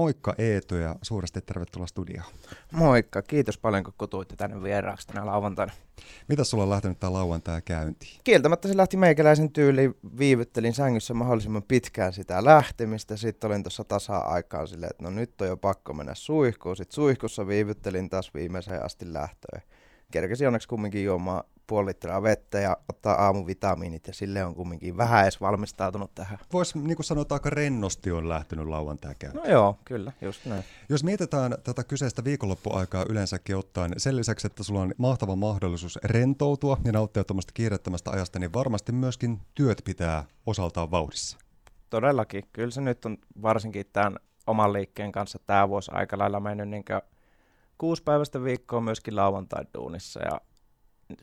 Moikka Eetu ja suuresti tervetuloa studioon. Moikka, kiitos paljon kun kutuitte tänne vieraaksi tänä lauantaina. Mitä sulla on lähtenyt tämä lauantai käyntiin? Kieltämättä se lähti meikäläisen tyyliin, viivyttelin sängyssä mahdollisimman pitkään sitä lähtemistä, sitten olin tuossa tasa-aikaan silleen, että no nyt on jo pakko mennä suihkuun, sitten suihkussa viivyttelin taas viimeiseen asti lähtöön. Kerkesin onneksi kumminkin juomaan puoli litraa vettä ja ottaa aamuvitamiinit ja sille on kumminkin vähän edes valmistautunut tähän. Voisi niin kuin sanoa, että aika rennosti on lähtenyt lauantai No joo, kyllä, just näin. Jos mietitään tätä kyseistä viikonloppuaikaa yleensäkin ottaen, sen lisäksi, että sulla on mahtava mahdollisuus rentoutua ja nauttia tuommoista kiireettömästä ajasta, niin varmasti myöskin työt pitää osaltaan vauhdissa. Todellakin. Kyllä se nyt on varsinkin tämän oman liikkeen kanssa tämä vuosi aika lailla mennyt niin kuusi päivästä viikkoa myöskin lauantai-duunissa ja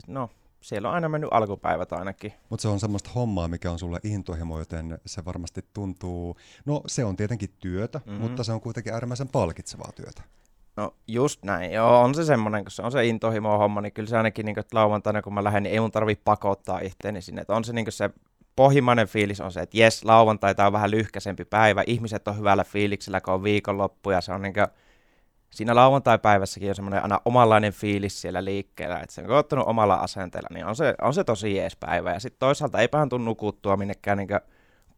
no, siellä on aina mennyt alkupäivät ainakin. Mutta se on semmoista hommaa, mikä on sulle intohimo, joten se varmasti tuntuu, no se on tietenkin työtä, mm-hmm. mutta se on kuitenkin äärimmäisen palkitsevaa työtä. No just näin, joo, on se semmoinen, kun se on se intohimo homma, niin kyllä se ainakin niin kuin, lauantaina kun mä lähden, niin ei mun tarvitse pakottaa itteeni sinne, että on se niin kuin se pohjimmainen fiilis on se, että jes, lauantai on vähän lyhkäisempi päivä, ihmiset on hyvällä fiiliksellä, kun on viikonloppu ja se on niin kuin, siinä lauantai-päivässäkin on semmoinen aina omanlainen fiilis siellä liikkeellä, että se on ottanut omalla asenteella, niin on se, on se tosi jees päivä. Ja sitten toisaalta eipähän tunnu nukuttua minnekään niin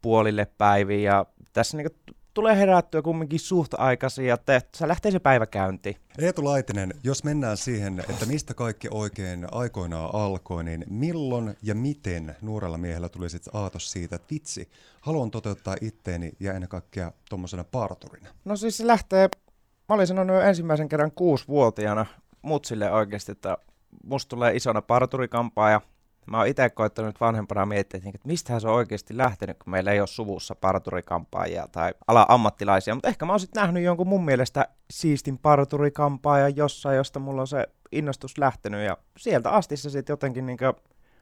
puolille päiviin, ja tässä niin tulee herättyä kumminkin suht aikaisin, ja te, se lähtee se päivä käyntiin. Eetu Laitinen, jos mennään siihen, että mistä kaikki oikein aikoinaan alkoi, niin milloin ja miten nuorella miehellä tuli sitten aatos siitä, että vitsi, haluan toteuttaa itteeni ja ennen kaikkea tuommoisena parturina? No siis se lähtee mä olin sanonut ensimmäisen kerran kuusivuotiaana mutsille oikeasti, että musta tulee isona parturikampaa ja mä oon itse koittanut vanhempana miettiä, että niinku, mistähän se on oikeasti lähtenyt, kun meillä ei ole suvussa parturikampaajia tai ala-ammattilaisia, mutta ehkä mä oon sitten nähnyt jonkun mun mielestä siistin parturikampaaja jossain, josta mulla on se innostus lähtenyt ja sieltä asti se sitten jotenkin niinku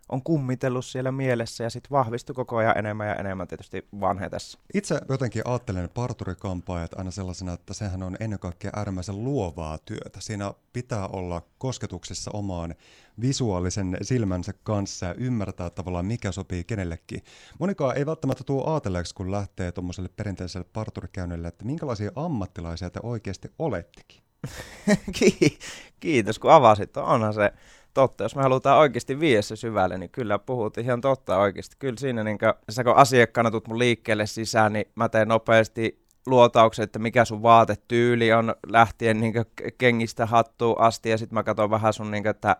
on kummitellut siellä mielessä ja sitten vahvistui koko ajan enemmän ja enemmän tietysti vanhetessa. Itse jotenkin ajattelen parturikampaajat aina sellaisena, että sehän on ennen kaikkea äärimmäisen luovaa työtä. Siinä pitää olla kosketuksessa omaan visuaalisen silmänsä kanssa ja ymmärtää tavallaan mikä sopii kenellekin. Monikaan ei välttämättä tuo ajatelleeksi, kun lähtee tuommoiselle perinteiselle parturikäynnille, että minkälaisia ammattilaisia te oikeasti olettekin. Kiitos kun avasit. Onhan se totta. Jos me halutaan oikeasti viedä se syvälle, niin kyllä puhut ihan totta oikeasti. Kyllä siinä, niin kuin, sä kun asiakkaana tulet mun liikkeelle sisään, niin mä teen nopeasti luotauksen, että mikä sun vaatetyyli on lähtien niin kengistä hattuun asti, ja sitten mä katson vähän sun, niin kuin, että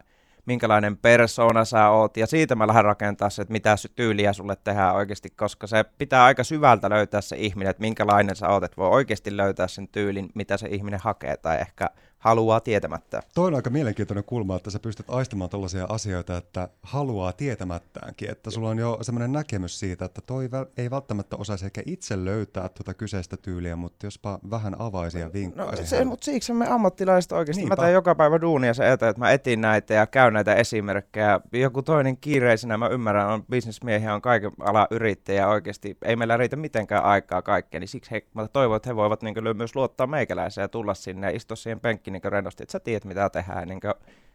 minkälainen persona sä oot, ja siitä mä lähden rakentamaan se, että mitä tyyliä sulle tehdään oikeasti, koska se pitää aika syvältä löytää se ihminen, että minkälainen sä oot, että voi oikeasti löytää sen tyylin, mitä se ihminen hakee, tai ehkä haluaa tietämättä. Toi on aika mielenkiintoinen kulma, että sä pystyt aistamaan tällaisia asioita, että haluaa tietämättäänkin, että sulla on jo semmoinen näkemys siitä, että toi ei välttämättä osaisi ehkä itse löytää tuota kyseistä tyyliä, mutta jospa vähän avaisi ja vinkkaisi. No, se, mutta siksi me ammattilaiset oikeasti, Niinpä. mä teen joka päivä duunia se eteen, että mä etin näitä ja käyn näitä esimerkkejä. Joku toinen kiireisenä, mä ymmärrän, on bisnesmiehiä, on kaiken ala yrittäjä oikeasti, ei meillä riitä mitenkään aikaa kaikkea, niin siksi he, mä toivon, että he voivat niin myös luottaa meikäläiseen ja tulla sinne ja istua siihen penkkiin niin rennosti, että sä tiedät mitä tehdään. Niin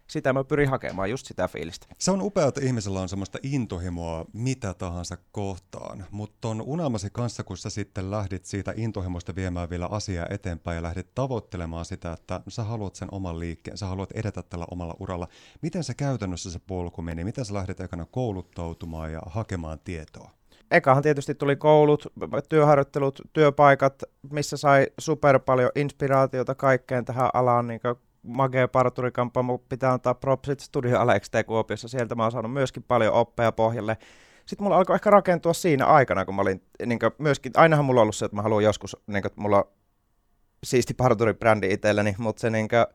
sitä mä pyrin hakemaan, just sitä fiilistä. Se on upea, että ihmisellä on semmoista intohimoa mitä tahansa kohtaan, mutta on unelmasi kanssa, kun sä sitten lähdit siitä intohimosta viemään vielä asiaa eteenpäin ja lähdit tavoittelemaan sitä, että sä haluat sen oman liikkeen, sä haluat edetä tällä omalla uralla. Miten se käytännössä se polku meni? Miten sä lähdit ekana kouluttautumaan ja hakemaan tietoa? Ekahan tietysti tuli koulut, työharjoittelut, työpaikat, missä sai super paljon inspiraatiota kaikkeen tähän alaan, niin Magee Parturikampa, pitää antaa propsit Studio Alex T Kuopiossa, sieltä mä oon saanut myöskin paljon oppeja pohjalle. Sitten mulla alkoi ehkä rakentua siinä aikana, kun mä olin, niin myöskin, ainahan mulla on ollut se, että mä haluan joskus, niin kuin, että mulla siisti parturibrändi itselleni, mutta se, niin kuin,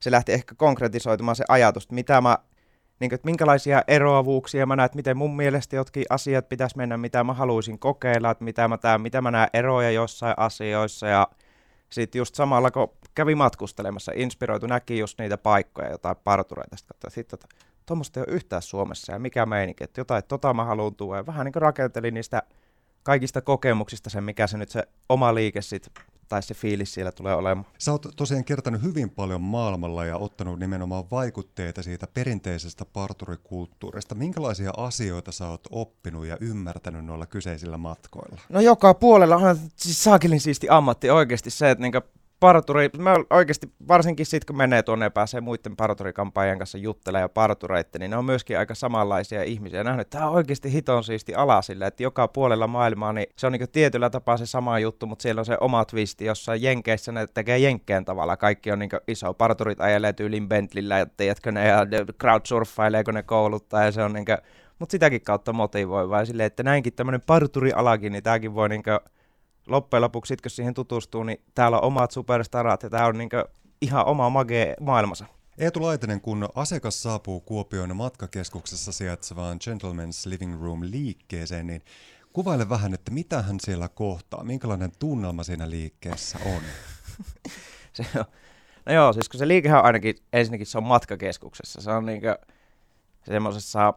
se lähti ehkä konkretisoitumaan se ajatus, mitä mä niin kuin, että minkälaisia eroavuuksia mä näen, että miten mun mielestä jotkin asiat pitäisi mennä, mitä mä haluaisin kokeilla, että mitä mä, tämän, mitä mä näen eroja jossain asioissa ja sitten just samalla, kun kävi matkustelemassa, inspiroitu, näki just niitä paikkoja, jotain partureita, sitten sitten tota, tuommoista ei ole yhtään Suomessa ja mikä meininki, että jotain, tota mä haluan tuoda. Vähän niin kuin rakentelin niistä kaikista kokemuksista sen, mikä se nyt se oma liike sitten tai se fiilis siellä tulee olemaan. Sä oot tosiaan kertonut hyvin paljon maailmalla ja ottanut nimenomaan vaikutteita siitä perinteisestä parturikulttuurista. Minkälaisia asioita sä oot oppinut ja ymmärtänyt noilla kyseisillä matkoilla? No joka puolella on siis saakelin siisti ammatti oikeasti se, että niinku parturi, mä oikeasti, varsinkin sitten kun menee tuonne ja pääsee muiden parturikampanjan kanssa juttelemaan ja partureitte, niin ne on myöskin aika samanlaisia ihmisiä. Nähnyt, että tämä on oikeasti hiton siisti ala sille, että joka puolella maailmaa, niin se on niin tietyllä tapaa se sama juttu, mutta siellä on se oma twisti, jossa Jenkeissä ne tekee Jenkkeen tavalla. Kaikki on niin iso, parturit ajelee tyylin Bentleyllä, ja tiedätkö ne, ja crowdsurffailee, kun ne kouluttaa, ja se on niin kuin, mutta sitäkin kautta motivoi, vai silleen, että näinkin tämmöinen parturialakin, niin tämäkin voi niin kuin, loppujen lopuksi, sit, kun siihen tutustuu, niin täällä on omat superstarat ja tämä on niin ihan oma mage maailmansa. Eetu Laitinen, kun asiakas saapuu Kuopion matkakeskuksessa sijaitsevaan Gentleman's Living Room liikkeeseen, niin kuvaile vähän, että mitä hän siellä kohtaa, minkälainen tunnelma siinä liikkeessä on? se on no joo, siis kun se liikehän on ainakin, ensinnäkin se on matkakeskuksessa, se on niinkö semmoisessa,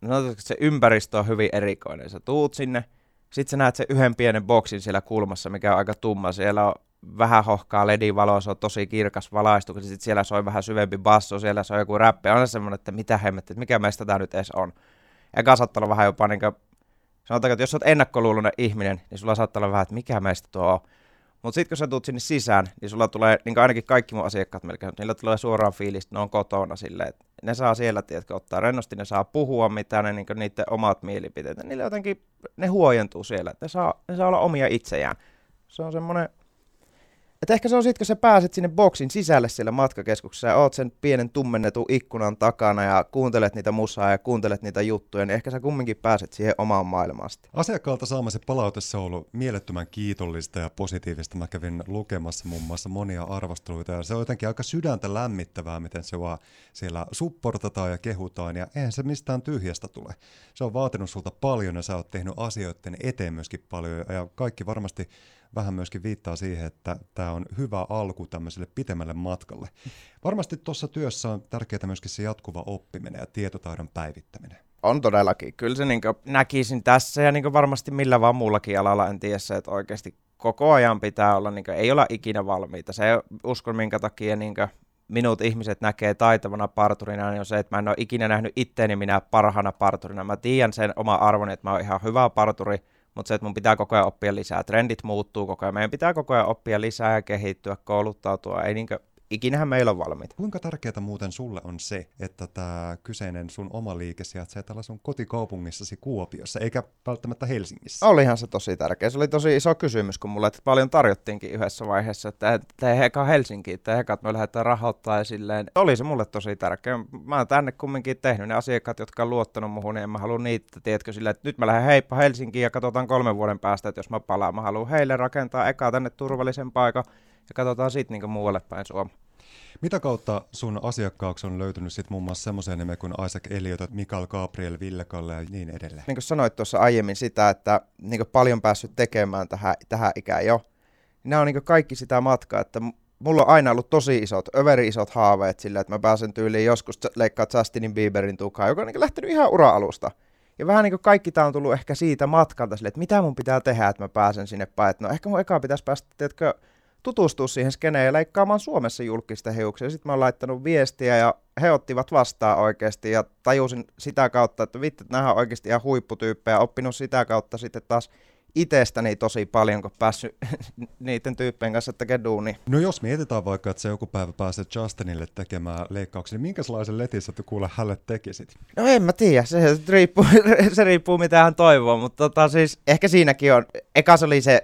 no se ympäristö on hyvin erikoinen, sä tuut sinne, sitten sä näet sen yhden pienen boksin siellä kulmassa, mikä on aika tumma. Siellä on vähän hohkaa ledivaloa, se on tosi kirkas valaistu, sitten siellä soi vähän syvempi basso, siellä soi joku räppi. On se semmoinen, että mitä hemmettä, että mikä meistä tämä nyt edes on. Ja saattaa olla vähän jopa niin kuin, sanotaanko, että jos olet ennakkoluuloinen ihminen, niin sulla saattaa olla vähän, että mikä meistä tuo on. Mutta sitten kun sä tulet sinne sisään, niin sulla tulee, niin ainakin kaikki mun asiakkaat melkein, niillä tulee suoraan fiilis, että ne on kotona silleen, että ne saa siellä, tiedätkö, ottaa rennosti, ne saa puhua mitä ne niin niiden omat mielipiteet, niille jotenkin, ne huojentuu siellä, ne saa, ne saa olla omia itseään. Se on semmoinen et ehkä se on sitten, kun sä pääset sinne boksin sisälle siellä matkakeskuksessa ja oot sen pienen tummennetun ikkunan takana ja kuuntelet niitä musaa ja kuuntelet niitä juttuja, niin ehkä sä kumminkin pääset siihen omaan maailmaan Asiakkaalta saamasi se on ollut mielettömän kiitollista ja positiivista. Mä kävin lukemassa muun muassa monia arvosteluita ja se on jotenkin aika sydäntä lämmittävää, miten se vaan siellä supportataan ja kehutaan ja eihän se mistään tyhjästä tule. Se on vaatinut sulta paljon ja sä oot tehnyt asioiden eteen myöskin paljon ja kaikki varmasti vähän myöskin viittaa siihen, että tämä on hyvä alku tämmöiselle pitemmälle matkalle. Varmasti tuossa työssä on tärkeää myöskin se jatkuva oppiminen ja tietotaidon päivittäminen. On todellakin. Kyllä se niin näkisin tässä ja niin varmasti millä vaan muullakin alalla, en tiedä että oikeasti koko ajan pitää olla, niin ei olla ikinä valmiita. Se uskon minkä takia niin minut ihmiset näkee taitavana parturina, niin on se, että mä en ole ikinä nähnyt itteeni minä parhaana parturina. Mä tiedän sen oma arvoni, että mä oon ihan hyvä parturi, mutta se, että mun pitää koko ajan oppia lisää. Trendit muuttuu koko ajan. Meidän pitää koko ajan oppia lisää ja kehittyä, kouluttautua. Ei niinkö ikinähän meillä on valmiita. Kuinka tärkeää muuten sulle on se, että tämä kyseinen sun oma liike sijaitsee tällä sun kotikaupungissasi Kuopiossa, eikä välttämättä Helsingissä? Olihan se tosi tärkeä. Se oli tosi iso kysymys, kun mulle että paljon tarjottiinkin yhdessä vaiheessa, että te eka Helsinkiin, että eka, me lähdetään rahoittaa ja silleen. Oli se mulle tosi tärkeä. Mä oon tänne kumminkin tehnyt ne asiakkaat, jotka on luottanut muhun, niin en mä halua niitä, tiedätkö, silleen, että nyt mä lähden heippa Helsinkiin ja katsotaan kolmen vuoden päästä, että jos mä palaan, mä haluan heille rakentaa eka tänne turvallisen paikan ja katsotaan sitten niin muualle päin Suomea. Mitä kautta sun asiakkaaksi on löytynyt sitten muun muassa semmoisia nimeä kuin Isaac Elliot, Mikael Gabriel, Ville Kalle ja niin edelleen? Niin kuin sanoit tuossa aiemmin sitä, että niin kuin paljon päässyt tekemään tähän, tähän ikään jo. Nämä on niin kaikki sitä matkaa, että mulla on aina ollut tosi isot, överi isot haaveet sillä, että mä pääsen tyyliin joskus leikkaa Justinin Bieberin tukaa, joka on niin lähtenyt ihan ura-alusta. Ja vähän niin kuin kaikki tämä on tullut ehkä siitä matkalta sille, että mitä mun pitää tehdä, että mä pääsen sinne päin. Että no ehkä mun eka pitäisi päästä, tiedätkö, tutustua siihen skeneen ja leikkaamaan Suomessa julkista hiuksia. Sitten mä oon laittanut viestiä ja he ottivat vastaan oikeasti ja tajusin sitä kautta, että vittu, että nämä on oikeasti ihan huipputyyppejä. Oppinut sitä kautta sitten taas itsestäni tosi paljon, kun päässyt niiden tyyppien kanssa tekemään duuni. No jos mietitään vaikka, että se joku päivä pääset Justinille tekemään leikkauksia, niin minkälaisen letissä kuule hänelle tekisit? No en mä tiedä, se riippuu, se riippuu mitä hän toivoo, mutta tota, siis ehkä siinäkin on, eka se oli se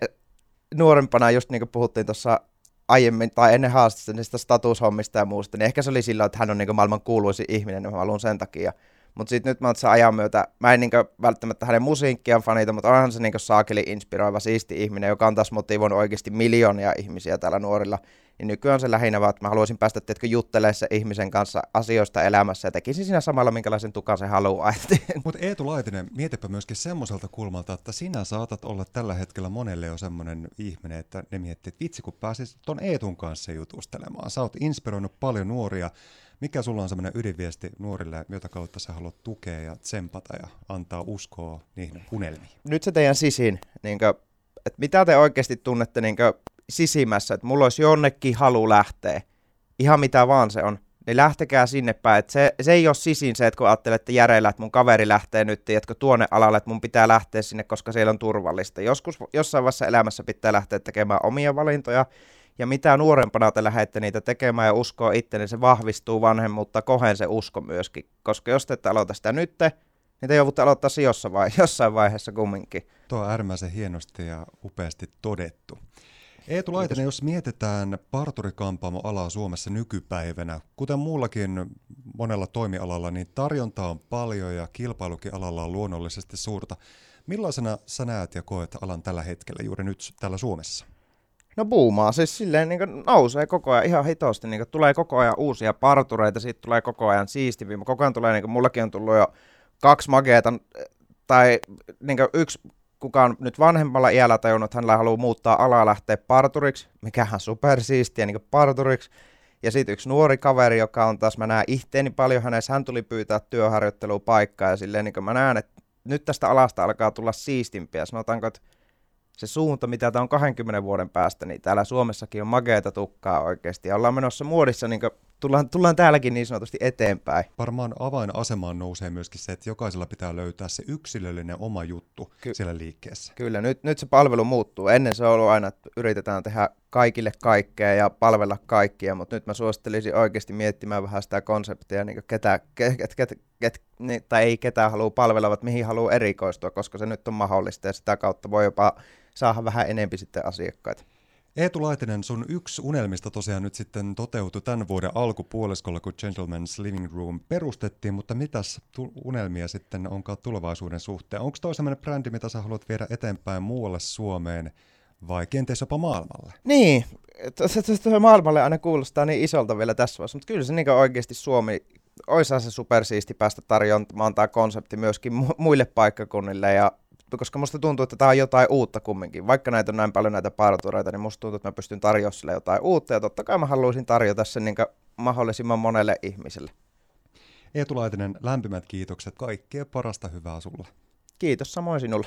nuorempana, just niin kuin puhuttiin tuossa aiemmin tai ennen haastattelua niistä statushommista ja muusta, niin ehkä se oli sillä, että hän on niin maailman kuuluisin ihminen, niin mä haluan sen takia. Mutta sitten nyt mä oon ajan myötä, mä en niin välttämättä hänen musiikkiaan fanita, mutta onhan se niin saakeli inspiroiva, siisti ihminen, joka on taas motivoinut oikeasti miljoonia ihmisiä täällä nuorilla niin nykyään se lähinnä vaan, että mä haluaisin päästä tietkö juttelemaan se ihmisen kanssa asioista elämässä ja tekisin siinä samalla minkälaisen tukan se haluaa. Mutta Eetu Laitinen, mietipä myöskin semmoiselta kulmalta, että sinä saatat olla tällä hetkellä monelle jo semmoinen ihminen, että ne miettii, että vitsi kun pääsis ton Eetun kanssa jutustelemaan. Sä oot inspiroinut paljon nuoria. Mikä sulla on semmoinen ydinviesti nuorille, jota kautta sä haluat tukea ja tsempata ja antaa uskoa niihin unelmiin? Nyt se teidän sisin, niin kuin, että mitä te oikeasti tunnette niin sisimmässä, että mulla olisi jonnekin halu lähteä, ihan mitä vaan se on, niin lähtekää sinne päin. Et se, se ei ole sisin se, että kun ajattelette järeillä, että mun kaveri lähtee nyt, tiedätkö, tuonne alalle, että mun pitää lähteä sinne, koska siellä on turvallista. Joskus jossain vaiheessa elämässä pitää lähteä tekemään omia valintoja, ja mitä nuorempana te lähdette niitä tekemään ja uskoa itse, niin se vahvistuu vanhemmuutta kohen se usko myöskin. Koska jos te ette aloita sitä nyt, niin te joudutte aloittaa se jossain, vaiheessa, jossain vaiheessa kumminkin. Tuo on äärimmäisen hienosti ja upeasti todettu. Eetu Laitinen, jos mietitään parturikampaamo-alaa Suomessa nykypäivänä, kuten muullakin monella toimialalla, niin tarjontaa on paljon ja kilpailukin alalla on luonnollisesti suurta. Millaisena sä näet ja koet alan tällä hetkellä juuri nyt täällä Suomessa? No buumaa, siis silleen niin nousee koko ajan ihan hitosti, niin tulee koko ajan uusia partureita, siitä tulee koko ajan siistiviä, koko ajan tulee, niin mullakin on tullut jo kaksi mageeta, tai niin yksi kuka on nyt vanhemmalla iällä tajunnut, että hän haluaa muuttaa alaa lähteä parturiksi, mikähän supersiistiä niin parturiksi. Ja sitten yksi nuori kaveri, joka on taas, mä näen itteeni paljon hänessä, hän tuli pyytää työharjoittelua paikkaa ja silleen niin mä näen, että nyt tästä alasta alkaa tulla siistimpiä. Sanotaanko, että se suunta, mitä tämä on 20 vuoden päästä, niin täällä Suomessakin on mageeta tukkaa oikeasti. Ja ollaan menossa muodissa niin tullaan, tullaan täälläkin niin sanotusti eteenpäin. Varmaan avainasemaan nousee myöskin se, että jokaisella pitää löytää se yksilöllinen oma juttu Ky- siellä liikkeessä. Kyllä, nyt, nyt se palvelu muuttuu. Ennen se on ollut aina, että yritetään tehdä kaikille kaikkea ja palvella kaikkia, mutta nyt mä suosittelisin oikeasti miettimään vähän sitä konseptia, niin ketä, ket, ket, ket, ket, niin, tai ei ketään halua palvella, vaan mihin haluaa erikoistua, koska se nyt on mahdollista ja sitä kautta voi jopa saada vähän enempi sitten asiakkaita. Eetu Laitinen, sun yksi unelmista tosiaan nyt sitten toteutui tämän vuoden alkupuoliskolla, kun Gentleman's Living Room perustettiin, mutta mitäs unelmia sitten onkaan tulevaisuuden suhteen? Onko toi sellainen brändi, mitä sä haluat viedä eteenpäin muualle Suomeen vai kenties jopa maailmalle? Niin, tuohon maailmalle aina kuulostaa niin isolta vielä tässä vaiheessa, mutta kyllä se niin oikeasti Suomi, olisi se supersiisti päästä tarjoamaan tämä konsepti myöskin muille paikkakunnille ja koska musta tuntuu, että tämä on jotain uutta kumminkin. Vaikka näitä on näin paljon näitä partureita, niin musta tuntuu, että mä pystyn tarjoamaan sille jotain uutta, ja totta kai mä haluaisin tarjota sen niin mahdollisimman monelle ihmiselle. Eetu Laitinen, lämpimät kiitokset. Kaikkea parasta hyvää sulle. Kiitos samoin sinulle.